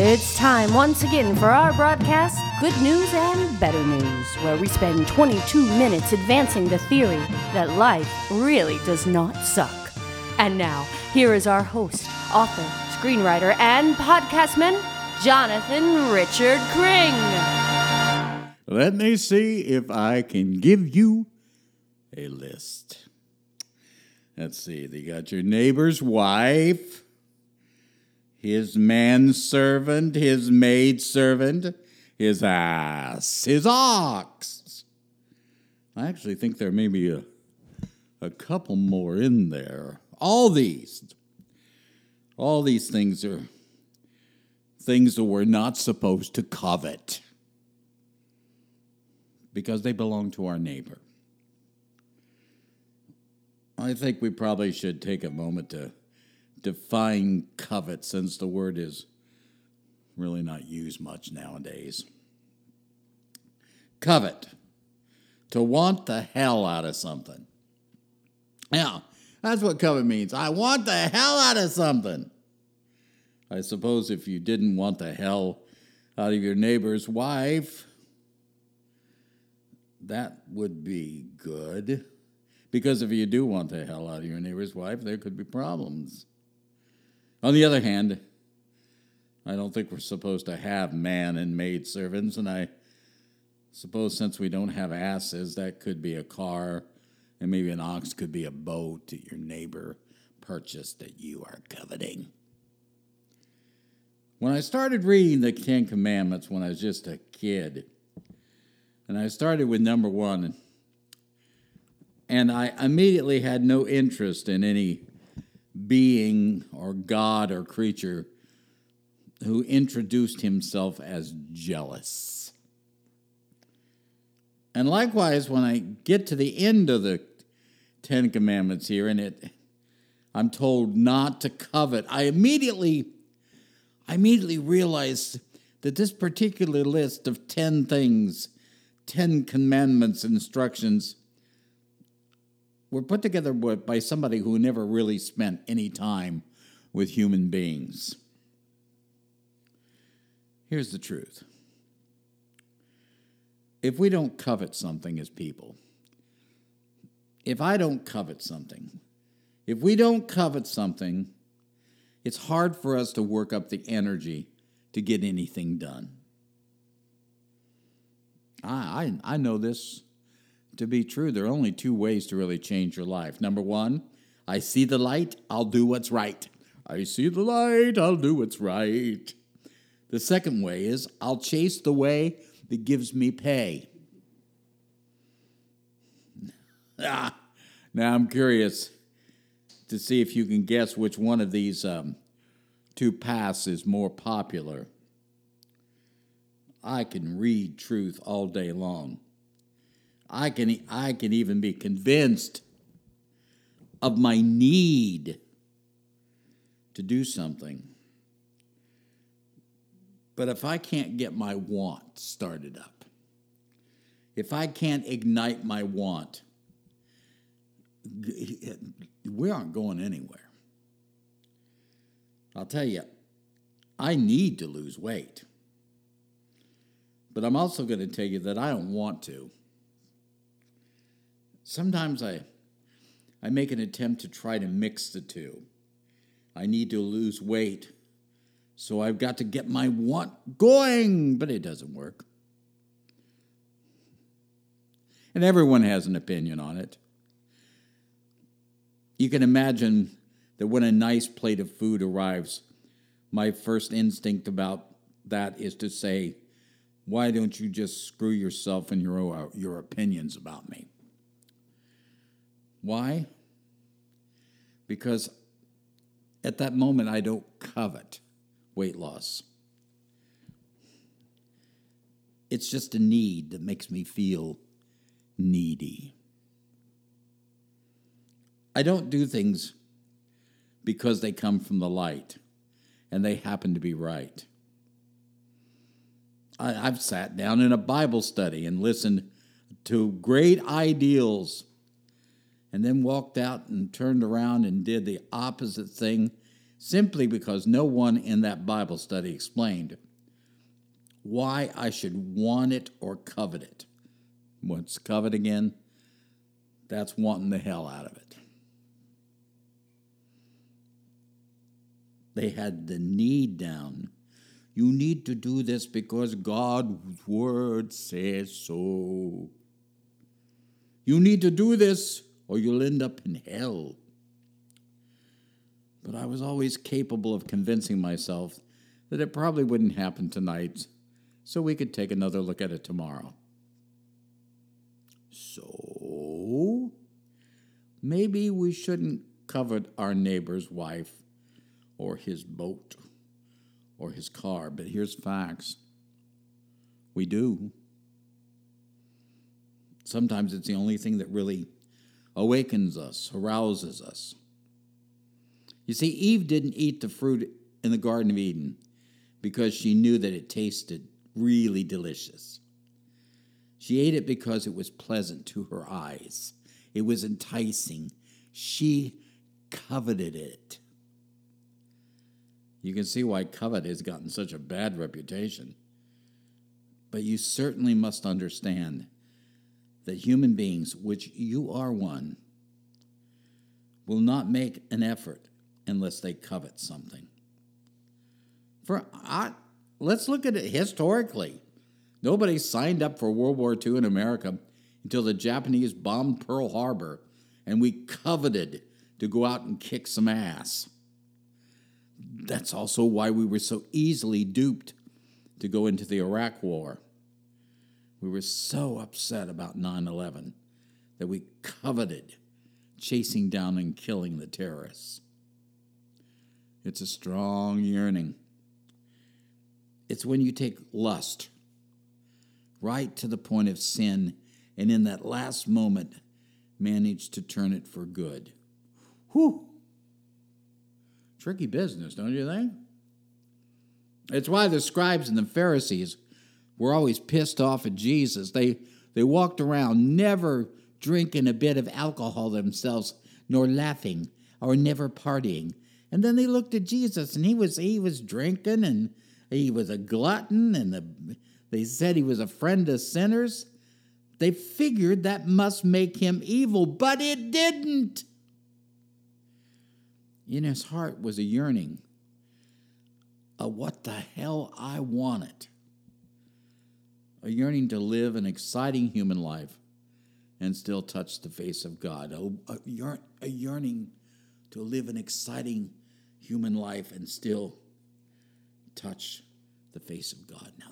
It's time once again for our broadcast, Good News and Better News, where we spend 22 minutes advancing the theory that life really does not suck. And now, here is our host, author, screenwriter, and podcastman, Jonathan Richard Cring. Let me see if I can give you a list. Let's see, they got your neighbor's wife, his manservant, his maidservant, his ass, his ox. I actually think there may be a, a couple more in there. All these, all these things are things that we're not supposed to covet because they belong to our neighbor. I think we probably should take a moment to define covet since the word is really not used much nowadays. Covet, to want the hell out of something. Yeah, that's what covet means. I want the hell out of something. I suppose if you didn't want the hell out of your neighbor's wife, that would be good. Because if you do want the hell out of your neighbor's wife, there could be problems. On the other hand, I don't think we're supposed to have man and maid servants, and I suppose since we don't have asses, that could be a car, and maybe an ox could be a boat that your neighbor purchased that you are coveting. When I started reading the Ten Commandments when I was just a kid, and I started with number one, and I immediately had no interest in any being or God or creature who introduced himself as jealous. And likewise, when I get to the end of the Ten Commandments here, and it, I'm told not to covet, I immediately, I immediately realized that this particular list of ten things, ten commandments, instructions, were put together by somebody who never really spent any time with human beings. Here's the truth if we don't covet something as people, if I don't covet something, if we don't covet something, it's hard for us to work up the energy to get anything done. I, I, I know this to be true. There are only two ways to really change your life. Number one, I see the light, I'll do what's right. I see the light, I'll do what's right. The second way is I'll chase the way that gives me pay. Ah, now I'm curious to see if you can guess which one of these um, two paths is more popular. I can read truth all day long. I can, I can even be convinced of my need to do something. But if I can't get my want started up, if I can't ignite my want, we aren't going anywhere. I'll tell you, I need to lose weight. But I'm also going to tell you that I don't want to. Sometimes I, I make an attempt to try to mix the two. I need to lose weight, so I've got to get my want going, but it doesn't work. And everyone has an opinion on it. You can imagine that when a nice plate of food arrives, my first instinct about that is to say, Why don't you just screw yourself and your, your opinions about me? Why? Because at that moment, I don't covet weight loss. It's just a need that makes me feel needy. I don't do things because they come from the light and they happen to be right. I, have sat down in a Bible study and listened to great ideals and then walked out and turned around and did the opposite thing simply because no one in that Bible study explained why I should want it or covet it. What's covet again? That's wanting the hell out of it. They had the need down. You need to do this because God's word says so. You need to do this or you'll end up in hell. But I was always capable of convincing myself that it probably wouldn't happen tonight, so we could take another look at it tomorrow. So, maybe we shouldn't covet our neighbor's wife or his boat or his car, but here's facts. We do. Sometimes it's the only thing that really awakens us, arouses us. You see, Eve didn't eat the fruit in the Garden of Eden because she knew that it tasted really delicious. She ate it because it was pleasant to her eyes, it was enticing. She coveted it. You can see why covet has gotten such a bad reputation. But you certainly must understand that human beings, which you are one, will not make an effort unless they covet something. For I, let's look at it historically. Nobody signed up for World War II in America until the Japanese bombed Pearl Harbor and we coveted to go out and kick some ass. That's also why we were so easily duped to go into the Iraq War. We were so upset about 9 11 that we coveted chasing down and killing the terrorists. It's a strong yearning. It's when you take lust right to the point of sin and in that last moment manage to turn it for good. Whew. Tricky business, don't you think? It's why the scribes and the Pharisees were always pissed off at Jesus. They, they walked around never drinking a bit of alcohol themselves, nor laughing, or never partying. And then they looked at Jesus, and he was he was drinking, and he was a glutton, and the, they said he was a friend of sinners. They figured that must make him evil, but it didn't. In his heart was a yearning, a what the hell I wanted, a yearning to live an exciting human life and still touch the face of God, a, a, yearn, a yearning to live an exciting human life and still touch the face of God. Now,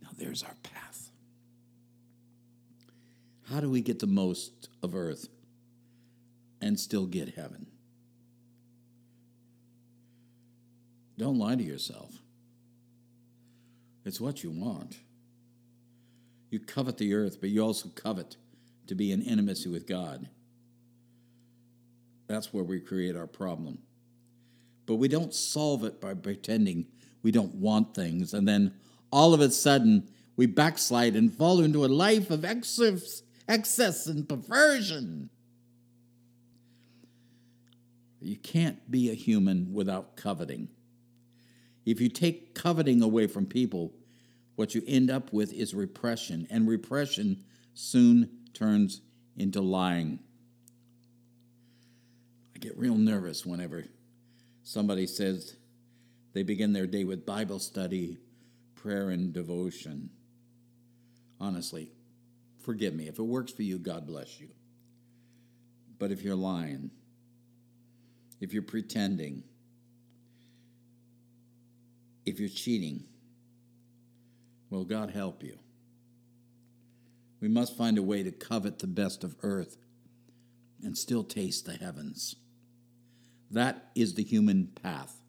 now there's our path. How do we get the most of earth and still get heaven? Don't lie to yourself. It's what you want. You covet the earth, but you also covet to be in intimacy with God. That's where we create our problem. But we don't solve it by pretending we don't want things, and then all of a sudden we backslide and fall into a life of excess, excess and perversion. You can't be a human without coveting. If you take coveting away from people, what you end up with is repression, and repression soon turns into lying. I get real nervous whenever somebody says they begin their day with Bible study, prayer, and devotion. Honestly, forgive me. If it works for you, God bless you. But if you're lying, if you're pretending, if you're cheating, well, God help you. We must find a way to covet the best of earth and still taste the heavens. That is the human path.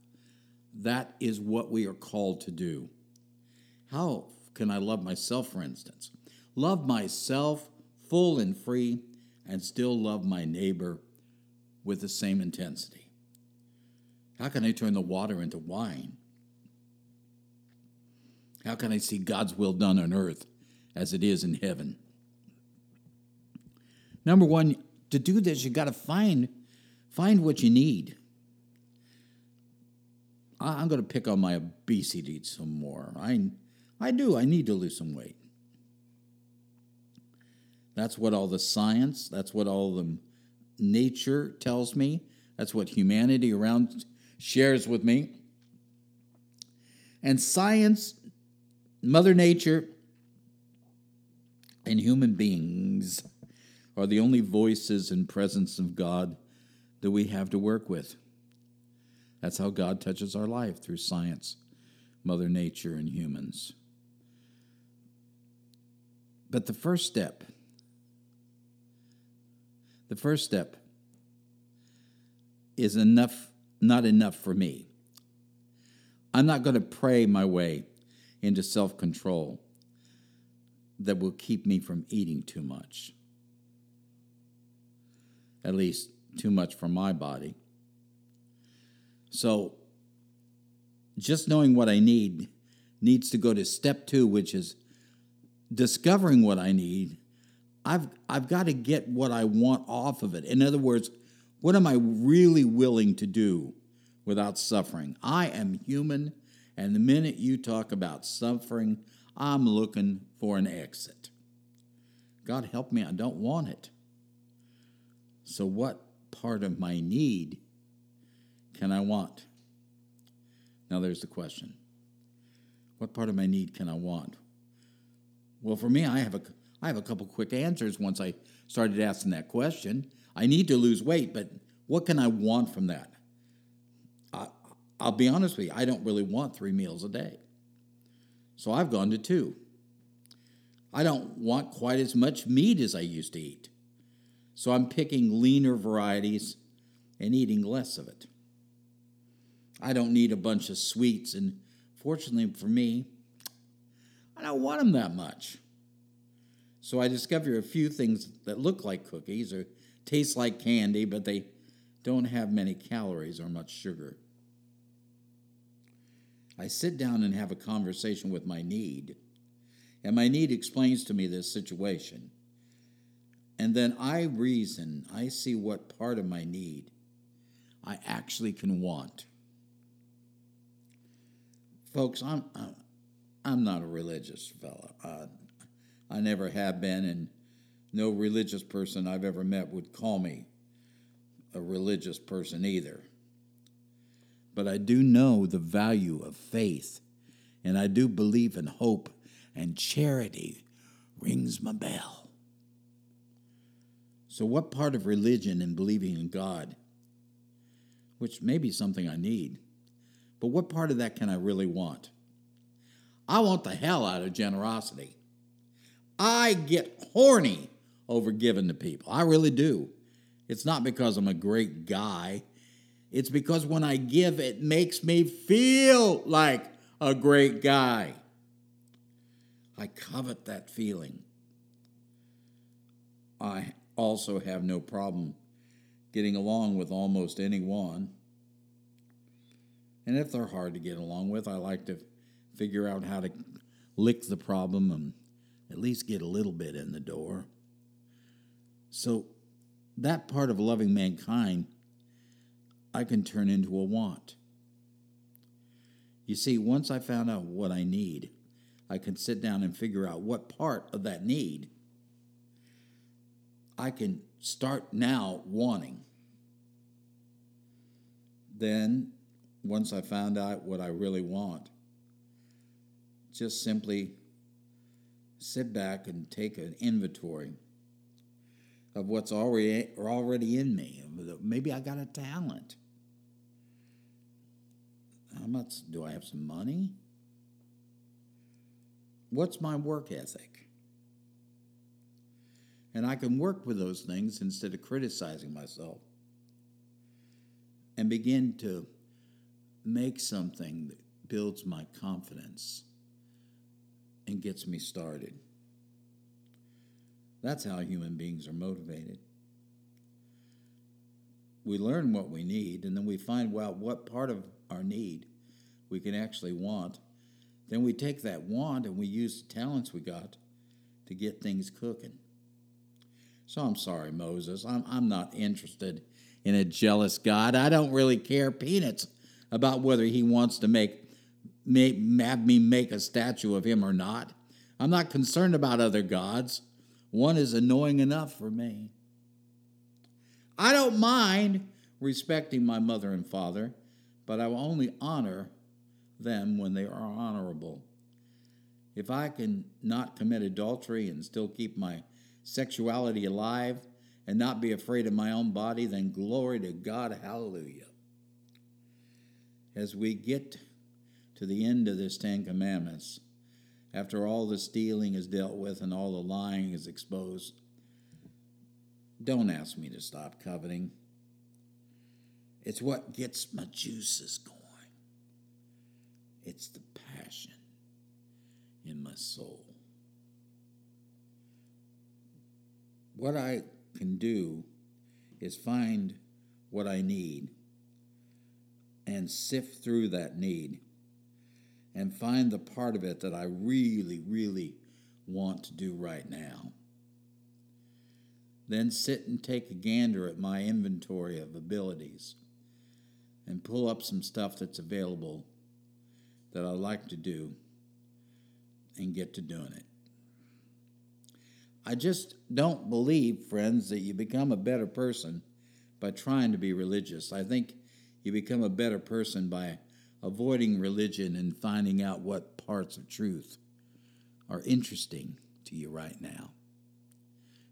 That is what we are called to do. How can I love myself, for instance? Love myself full and free and still love my neighbor with the same intensity? How can I turn the water into wine? How can I see God's will done on earth as it is in heaven? Number one, to do this, you got to find find what you need. I'm going to pick on my obesity some more. I, I do. I need to lose some weight. That's what all the science, that's what all the nature tells me. That's what humanity around shares with me. And science, Mother Nature, and human beings are the only voices and presence of God that we have to work with. That's how God touches our life through science, Mother Nature, and humans. But the first step, the first step is enough, not enough for me. I'm not going to pray my way into self control that will keep me from eating too much. At least too much for my body. So, just knowing what I need needs to go to step two, which is discovering what I need. I've, I've got to get what I want off of it. In other words, what am I really willing to do without suffering? I am human, and the minute you talk about suffering, I'm looking for an exit. God help me, I don't want it. So, what part of my need can I want? Now, there's the question What part of my need can I want? Well, for me, I have a, I have a couple quick answers once I started asking that question. I need to lose weight, but what can I want from that? I'll be honest with you, I don't really want three meals a day. So I've gone to two. I don't want quite as much meat as I used to eat. So I'm picking leaner varieties and eating less of it. I don't need a bunch of sweets, and fortunately for me, I don't want them that much. So I discover a few things that look like cookies or taste like candy, but they don't have many calories or much sugar. I sit down and have a conversation with my need, and my need explains to me this situation. And then I reason, I see what part of my need I actually can want. Folks, I'm, I'm not a religious fellow. Uh, I never have been, and no religious person I've ever met would call me a religious person either. But I do know the value of faith, and I do believe in hope, and charity rings my bell. So, what part of religion and believing in God, which may be something I need, but what part of that can I really want? I want the hell out of generosity. I get horny over giving to people. I really do. It's not because I'm a great guy. It's because when I give, it makes me feel like a great guy. I covet that feeling. I also have no problem getting along with almost anyone. And if they're hard to get along with, I like to figure out how to lick the problem and at least get a little bit in the door. So, that part of loving mankind, I can turn into a want. You see, once I found out what I need, I can sit down and figure out what part of that need I can start now wanting. Then, once I found out what I really want, just simply sit back and take an inventory of what's already already in me. Maybe I got a talent. How much do I have some money? What's my work ethic? And I can work with those things instead of criticizing myself and begin to make something that builds my confidence and gets me started. That's how human beings are motivated. We learn what we need, and then we find out what part of our need we can actually want. Then we take that want and we use the talents we got to get things cooking. So I'm sorry, Moses. I'm, I'm not interested in a jealous God. I don't really care peanuts about whether he wants to make, make have me make a statue of him or not. I'm not concerned about other gods. One is annoying enough for me. I don't mind respecting my mother and father, but I will only honor them when they are honorable. If I can not commit adultery and still keep my sexuality alive and not be afraid of my own body, then glory to God. Hallelujah. As we get to the end of this Ten Commandments, after all the stealing is dealt with and all the lying is exposed, don't ask me to stop coveting. It's what gets my juices going. It's the passion in my soul. What I can do is find what I need and sift through that need and find the part of it that I really, really want to do right now. Then sit and take a gander at my inventory of abilities and pull up some stuff that's available that I like to do and get to doing it. I just don't believe, friends, that you become a better person by trying to be religious. I think you become a better person by avoiding religion and finding out what parts of truth are interesting to you right now.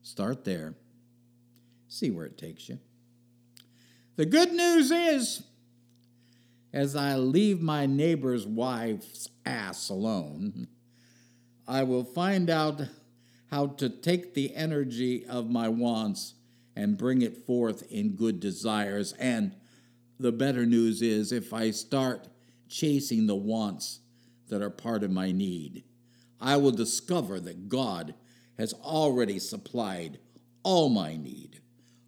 Start there, see where it takes you. The good news is, as I leave my neighbor's wife's ass alone, I will find out how to take the energy of my wants and bring it forth in good desires. And the better news is if I start chasing the wants that are part of my need, I will discover that God has already supplied all my need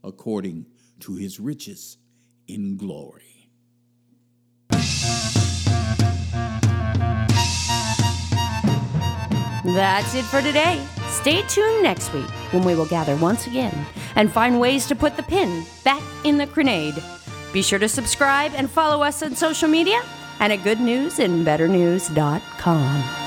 according to his riches in glory. That's it for today. Stay tuned next week when we will gather once again and find ways to put the pin back in the grenade. Be sure to subscribe and follow us on social media and at goodnewsandbetternews.com.